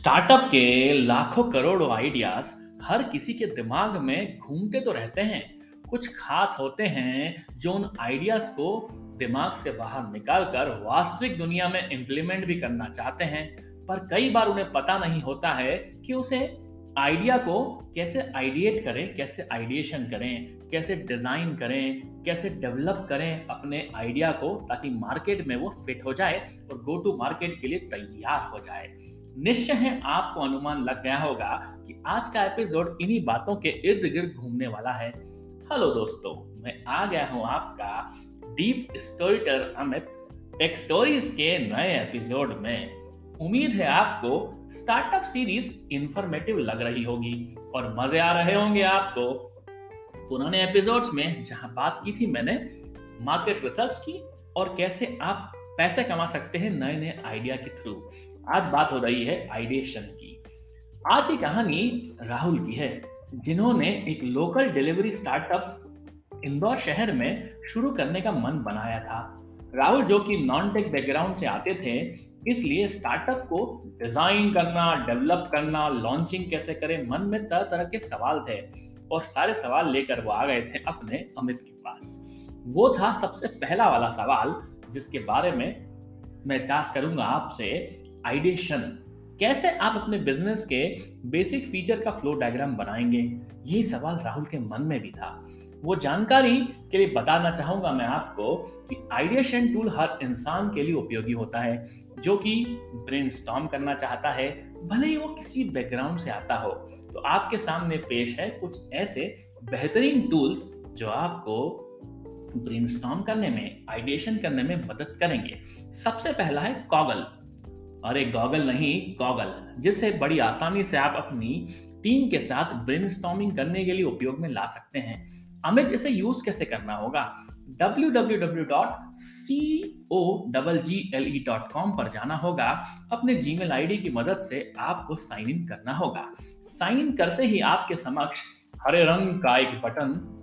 Startup के लाखों करोड़ों आइडियाज़ हर किसी के दिमाग में घूमते तो रहते हैं, कुछ खास होते हैं जो उन आइडियाज़ को दिमाग से बाहर निकालकर वास्तविक दुनिया में इंप्लीमेंट भी करना चाहते हैं। पर कई बार उन्हें पता नहीं होता है कि उसे आइडिया को कैसे आइडिएट करें, कैसे आइडिएशन करें, कैसे डिज़ाइन करें, कैसे डेवलप करें अपने आइडिया को ताकि मार्केट में वो फिट हो जाए और गो टू मार्केट के लिए तैयार हो जाए। निश्चय है आपको अनुमान लग गया होगा कि आज का एपिसोड इन्हीं बातों के इर्द गिर्द घूमने वाला है। हेलो दोस्तों, मैं आ गया हूँ आपका deep storyteller Amit, tech stories के नए एपिसोड में। उम्मीद है आपको स्टार्टअप सीरीज़ इंफॉर्मेटिव लग रही होगी और मज़े आ रहे होंगे आपको। पुराने एपिसोड्स में जहाँ बात की थी मैंने, मार्केट रिसर्च की और कैसे आप पैसे कमा सकते हैं नए नए आइडिया के थ्रू। आज बात हो रही है आइडिएशन की। आज की कहानी राहुल की है, जिन्होंने एक लोकल डिलीवरी स्टार्टअप इंदौर शहर में शुरू करने का मन बनाया था। राहुल जो कि नॉन टेक बैकग्राउंड से आते थे, इसलिए स्टार्टअप को डिज़ाइन करना डेवलप करना लॉन्चिंग कैसे करें, मन में तरह तरह के सवाल थे और सारे सवाल लेकर वो आ गए थे अपने अमित के पास। वो था सबसे पहला वाला सवाल, जिसके बारे में मैं चाह करूँगा आपसे आइडिएशन कैसे आप अपने बिज़नेस के बेसिक फीचर का फ्लो डायग्राम बनाएँगे? यही सवाल राहुल के मन में भी था। वो जानकारी के लिए बताना चाहूँगा मैं आपको कि आइडिएशन टूल हर इंसान के लिए उपयोगी होता है, जो कि ब्रेन करना चाहता है, भले ही वो किसी बैकग्राउंड से आता हो। तो आपके सामने पेश है कुछ ऐसे बेहतरीन टूल्स जो आपको ब्रेन करने में आइडिएशन करने में मदद करेंगे। सबसे पहला है कॉगल एक गॉगल नहीं, गॉगल। जिसे बड़ी आसानी से आप अपनी टीम के साथ ब्रेन करने के लिए उपयोग में ला सकते हैं। अमित, इसे यूज़ कैसे करना होगा? www.coggle.com पर जाना होगा। अपने जीमेल आईडी की मदद से आपको साइन इन करना होगा। साइन इन करते ही आपके समक्ष हरे रंग का एक बटन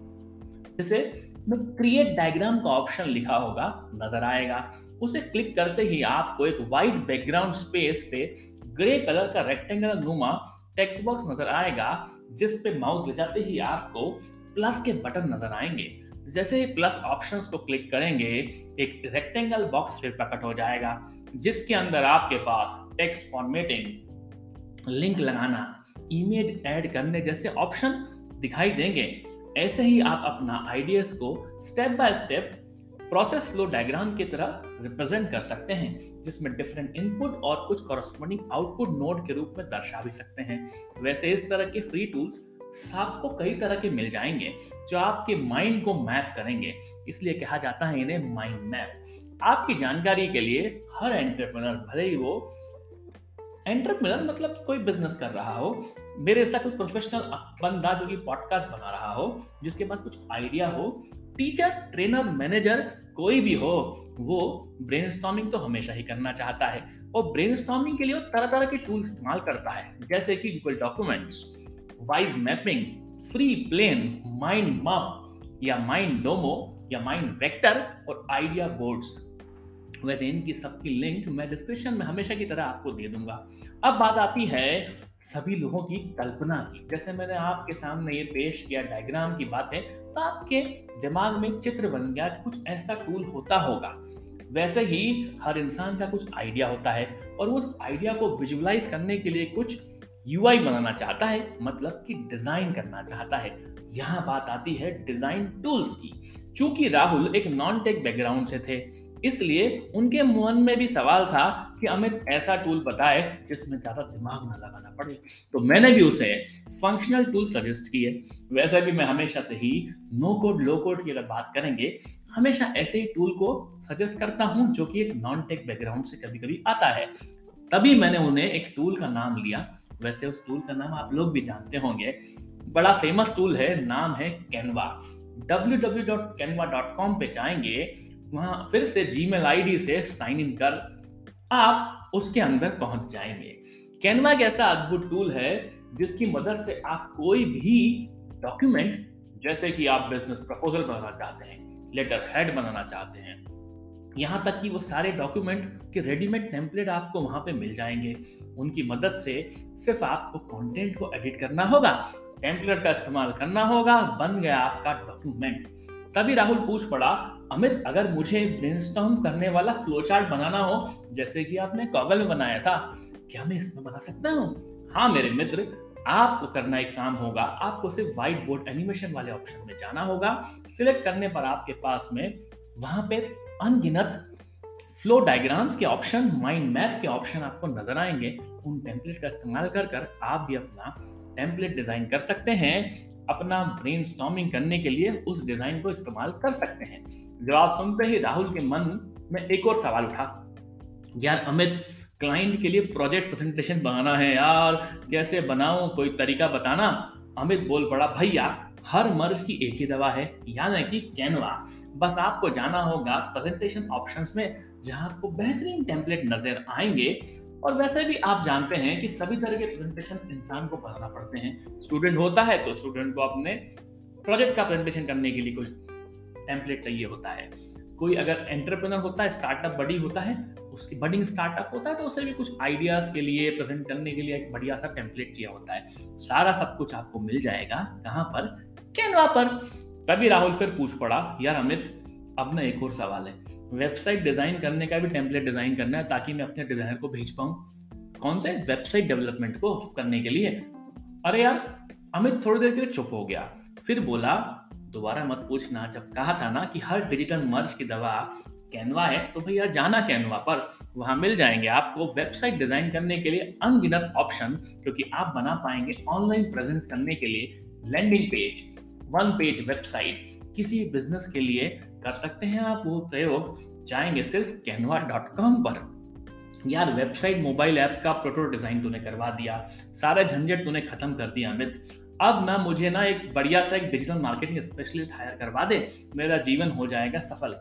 जिसे क्रिएट डायग्राम का ऑप्शन लिखा होगा, नज़र आएगा। उसे क्लिक करते ही आपको एक वाइट बैकग्राउंड स्पेस पे ग्रे कलर का रेक्टेंगल नुमा टेक्स्ट बॉक्स नज़र आएगा, जिस पे माउस ले जाते ही आपको प्लस के बटन नज़र आएँगे। जैसे ही प्लस ऑप्शंस को क्लिक करेंगे, एक रेक्टेंगल बॉक्स फिर प्रकट हो जाएगा, जिसके अंदर आपके पास टेक्स्ट फॉर्मेटिंग लिंक लगाना इमेज ऐड करने जैसे ऑप्शन दिखाई देंगे। ऐसे ही आप अपना आइडियाज़ को step by step process flow diagram की तरह रिप्रेजेंट कर सकते हैं, जिसमें डिफरेंट इनपुट और कुछ कॉरस्पॉन्डिंग आउटपुट नोड के रूप में दर्शा भी सकते हैं। वैसे इस तरह के फ्री टूल्स आपको कई तरह के मिल जाएँगे, जो आपके माइंड को मैप करेंगे। इसलिए कहा जाता है इन्हें माइंड मैप आपकी जानकारी के लिए हर एंटरप्रेनर भले ही वो एंटरप्रेनर मतलब कोई बिज़नेस कर रहा हो, मेरे ऐसा कोई प्रोफेशनल बंदा जो कि पॉडकास्ट बना रहा हो, जिसके पास कुछ आइडिया हो टीचर, ट्रेनर, मैनेजर, कोई भी हो, वो ब्रेन तो हमेशा ही करना चाहता है और ब्रेन के लिए तरह तरह के टूल इस्तेमाल करता है, जैसे कि Google documents wise mapping free plane mind mup या माइंड डोमो या माइंड वेक्टर और आइडिया बोर्ड्स वैसे इनकी सबकी लिंक मैं डिस्क्रिप्शन में हमेशा की तरह आपको दे दूँगा। अब बात आती है सभी लोगों की कल्पना की। जैसे मैंने आपके सामने ये पेश किया डायग्राम की बातें तो आपके दिमाग में चित्र बन गया कि कुछ ऐसा टूल होता होगा। वैसे ही हर इंसान का कुछ आइडिया होता है और उस आइडिया को विजुअलाइज करने के लिए कुछ यूआई बनाना चाहता है मतलब कि डिज़ाइन करना चाहता है। यहाँ बात आती है डिज़ाइन टूल्स की। चूँकि राहुल एक नॉन टेक बैकग्राउंड से थे इसलिए उनके मन में भी सवाल था कि अमित ऐसा टूल बताए जिसमें ज़्यादा दिमाग ना लगाना पड़े। तो मैंने भी उसे फंक्शनल टूल सजेस्ट किए। वैसे भी मैं हमेशा से ही नो कोड लो कोड की अगर बात करेंगे, हमेशा ऐसे ही टूल को सजेस्ट करता हूँ जो कि एक नॉन टेक बैकग्राउंड से कभी कभी आता है। तभी मैंने उन्हें एक टूल का नाम लिया। वैसे उस टूल का नाम आप लोग भी जानते होंगे। बड़ा फ़ेमस टूल है, नाम है कैनवा www.canva.com पे जाएँगे वहाँ फिर से जीमेल आईडी से साइन इन कर आप उसके अंदर पहुँच जाएँगे। कैनवा एक ऐसा अद्भुत टूल है जिसकी मदद से आप कोई भी डॉक्यूमेंट जैसे कि आप बिज़नेस प्रपोजल बनाना चाहते हैं लेटर हेड बनाना चाहते हैं, यहाँ तक कि वो सारे डॉक्यूमेंट के रेडीमेड टेम्पलेट आपको वहाँ पे मिल जाएँगे। उनकी मदद से सिर्फ़ आपको कंटेंट को एडिट करना होगा टेम्पलेट का इस्तेमाल करना होगा, बन गया आपका डॉक्यूमेंट तभी राहुल पूछ पड़ा अमित, अगर मुझे ब्रेनस्टॉर्म करने वाला फ्लोचार्ट बनाना हो, जैसे कि आपने कॉगल में बनाया था, क्या मैं इसमें बना सकता हूँ? हाँ मेरे मित्र, आपको करना एक काम होगा, आपको सिर्फ़ व्हाइट बोर्ड एनिमेशन वाले ऑप्शन में जाना होगा सिलेक्ट करने पर आपके पास में वहाँ पे अनगिनत फ्लो डायग्राम्स के ऑप्शन माइंड मैप के ऑप्शन आपको नज़र आएँगे, उन टेम्पलेट का इस्तेमाल कर कर आप भी अपना टेम्पलेट डिज़ाइन कर सकते हैं। अपना ब्रेन करने के लिए उस डिज़ाइन को इस्तेमाल कर सकते हैं। जवाब सुनते ही राहुल के मन में एक और सवाल उठा, यार अमित क्लाइंट के लिए प्रोजेक्ट प्रेजेंटेशन बनाना है यार, कैसे बनाऊँ, कोई तरीका बताना? अमित बोल पड़ा, भैया, हर मर्ज की एक ही दवा है, यानी कि कैनवा बस आपको जाना होगा प्रेजेंटेशन ऑप्शंस में, जहाँ आपको बेहतरीन टेम्पलेट नज़र आएँगे और वैसे भी आप जानते हैं कि सभी तरह के प्रेजेंटेशन इंसान को बनाना पड़ते हैं। स्टूडेंट होता है तो स्टूडेंट को अपने प्रोजेक्ट का प्रेजेंटेशन करने के लिए कुछ टेम्पलेट चाहिए होता है। कोई अगर एंटरप्रेनर होता है स्टार्टअप बड़ी होता है, उसकी बडिंग स्टार्टअप होता है तो उसे भी कुछ आइडियाज़ के लिए प्रेजेंट करने के लिए एक बढ़िया सा टेम्पलेट चाहिए होता है। सारा सब कुछ आपको मिल जाएगा कहाँ पर? कैनवा पर। तभी राहुल फिर पूछ पड़ा, यार अमित अब ना एक और सवाल है। वेबसाइट डिज़ाइन करने का भी टेम्पलेट डिज़ाइन करना है ताकि मैं अपने डिज़ाइनर को भेज पाऊँ। कौन से? वेबसाइट डेवलपमेंट को करने के लिए। अरे यार, अमित थोड़ी देर के लिए चुप हो गया। फिर बोला, दोबारा मत पूछना। जब कहा था ना कि हर डिजिटल मर्ज की दवा कैनवा है तो भैया जाना कैनवा पर। वहाँ मिल जाएँगे आपको वेबसाइट डिज़ाइन करने के लिए अनगिनत ऑप्शन क्योंकि आप बना पाएँगे ऑनलाइन प्रेजेंस करने के लिए landing page one page website किसी बिज़नेस के लिए कर सकते हैं आप वो प्रयोग, जाएँगे सिर्फ़ कैनवा डॉट कॉम पर। यार वेबसाइट मोबाइल ऐप का प्रोटो डिज़ाइन तूने करवा दिया, सारा झंझट तूने खत्म कर दिया, अमित। अब ना मुझे ना एक बढ़िया सा एक डिजिटल मार्केटिंग स्पेशलिस्ट हायर करवा दे, मेरा जीवन हो जाएगा सफल।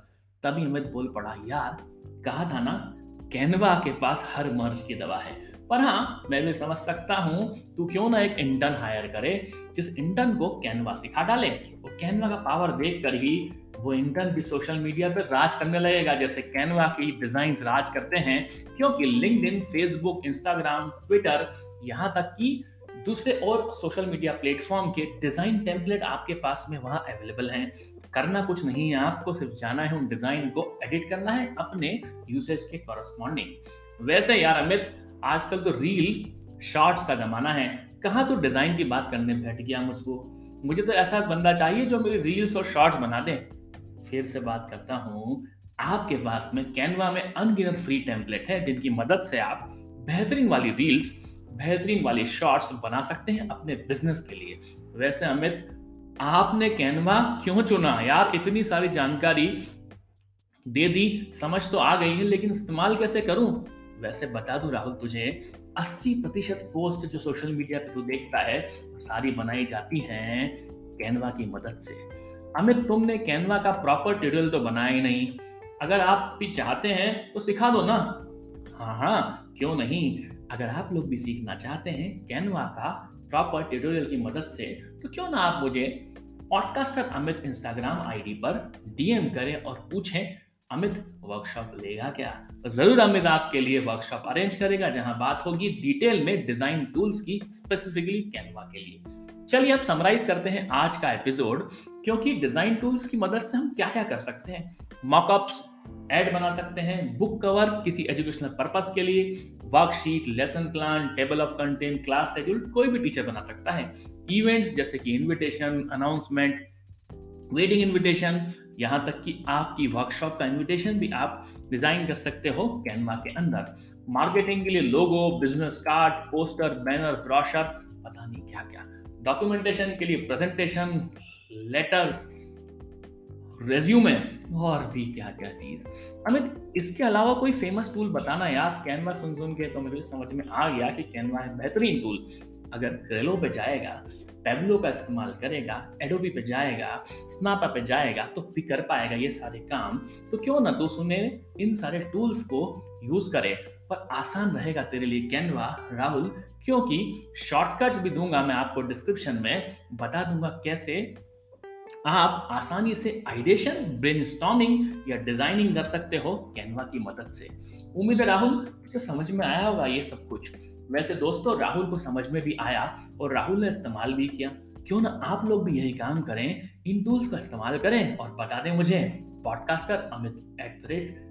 तभी अमित बोल पड़ा, यार, कहा था ना कैनवा के पास हर मर्ज की दवा है। पर हाँ मैं भी समझ सकता हूँ, तू क्यों ना एक इंटर्न हायर करे, जिस इंटर्न को कैनवा सिखा डाले। वो कैनवा का पावर देख कर ही वो इंटर्न भी सोशल मीडिया पर राज करने लगेगा, जैसे कैनवा की डिज़ाइन राज करते हैं, क्योंकि लिंक्डइन, फेसबुक, इंस्टाग्राम, ट्विटर, यहाँ तक कि दूसरे और सोशल मीडिया प्लेटफॉर्म के डिज़ाइन टेम्पलेट आपके पास में वहाँ अवेलेबल हैं। करना कुछ नहीं है, आपको सिर्फ़ जाना है उन डिज़ाइन को एडिट करना है अपने यूसेज के कॉरस्पॉन्डिंग। वैसे यार, अमित आजकल तो रील शॉर्ट्स का जमाना है। कहाँ तो डिज़ाइन की बात करने बैठ गया मुझको। मुझे तो ऐसा बंदा चाहिए जो मेरी रील्स और शॉर्ट्स बना दे। फिर से बात करता हूँ। आपके पास में कैनवा में अनगिनत फ्री टेम्पलेट है, जिनकी मदद से आप बेहतरीन वाली रील्स बेहतरीन वाली शॉर्ट्स बना सकते हैं अपने बिज़नेस के लिए। वैसे अमित, आपने कैनवा क्यों चुना? यार, इतनी सारी जानकारी दे दी, समझ तो आ गई है, लेकिन इस्तेमाल कैसे करूँ? वैसे बता दूँ राहुल, तुझे 80 प्रतिशत पोस्ट जो सोशल मीडिया पे तू देखता है, सारी बनाई जाती हैं कैनवा की मदद से। अमित, तुमने कैनवा का प्रॉपर ट्यूटोरियल तो बनाया ही नहीं। अगर आप भी चाहते हैं तो सिखा दो ना। हाँ हाँ क्यों नहीं? अगर आप लोग भी सीखना चाहते हैं कैनवा का प्रॉपर ट्यूटोरियल की मदद से तो क्यों ना आप मुझे पॉडकास्टर अमित इंस्टाग्राम आईडी पर डीएम करें और पूछें अमित वर्कशॉप लेगा क्या? तो ज़रूर अमित आपके लिए वर्कशॉप अरेंज करेगा, जहाँ बात होगी डिटेल में डिज़ाइन टूल्स की स्पेसिफिकली कैनवा के लिए। चलिए अब समराइज करते हैं आज का एपिसोड क्योंकि डिज़ाइन टूल्स की मदद से हम क्या क्या कर सकते हैं? मॉकअप्स एड बना सकते हैं बुक कवर किसी एजुकेशनल पर्पस के लिए worksheet lesson plan table of content class schedule कोई भी टीचर बना सकता है। इवेंट्स जैसे कि इनविटेशन अनाउंसमेंट वेडिंग इनविटेशन यहाँ तक कि आपकी वर्कशॉप का इनविटेशन भी आप डिज़ाइन कर सकते हो कैनवा के अंदर। मार्केटिंग के लिए logo business card poster banner brochure पता नहीं क्या क्या डॉक्यूमेंटेशन के लिए प्रेजेंटेशन लेटर्स रेज्यूमे और भी क्या क्या चीज़। अमित, इसके अलावा कोई फ़ेमस टूल बताना यार। कैनवा सुन सुन के तो मुझे समझ में आ गया कि कैनवा है बेहतरीन टूल अगर ग्रेलो पे जाएगा पेबलो का इस्तेमाल करेगा एडोबी पे जाएगा स्नापा पे जाएगा तो भी कर पाएगा ये सारे काम। तो क्यों ना दोस्तों ने इन सारे टूल्स को यूज़ करे? पर आसान रहेगा तेरे लिए कैनवा राहुल क्योंकि शॉर्टकट्स भी दूँगा मैं आपको डिस्क्रिप्शन में, बता दूँगा कैसे आप आसानी से आइडेशन ब्रेन या डिज़ाइनिंग कर सकते हो कैनवा की मदद से। उम्मीद है राहुल तो समझ में आया होगा ये सब कुछ। वैसे दोस्तों, राहुल को समझ में भी आया और राहुल ने इस्तेमाल भी किया। क्यों ना आप लोग भी यही काम करें, इन टूल्स का इस्तेमाल करें और बता दें मुझे। Podcaster Amit at the rate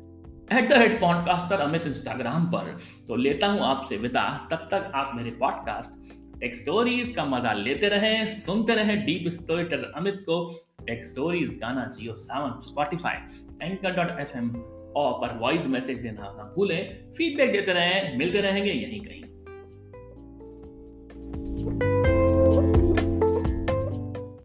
at the rate podcaster Amit Instagram पर। तो लेता हूँ आपसे विदा। तब तक आप मेरे पॉडकास्ट टेक स्टोरीज का मज़ा लेते रहे, सुनते रहे डीप स्टोरी टेलर अमित को। Tech stories Gaana Jio Saavn Spotify Anchor dot F M और पर वॉइस मैसेज देना ना भूलें। फीडबैक देते रहे, मिलते रहेंगे यहीं कहीं।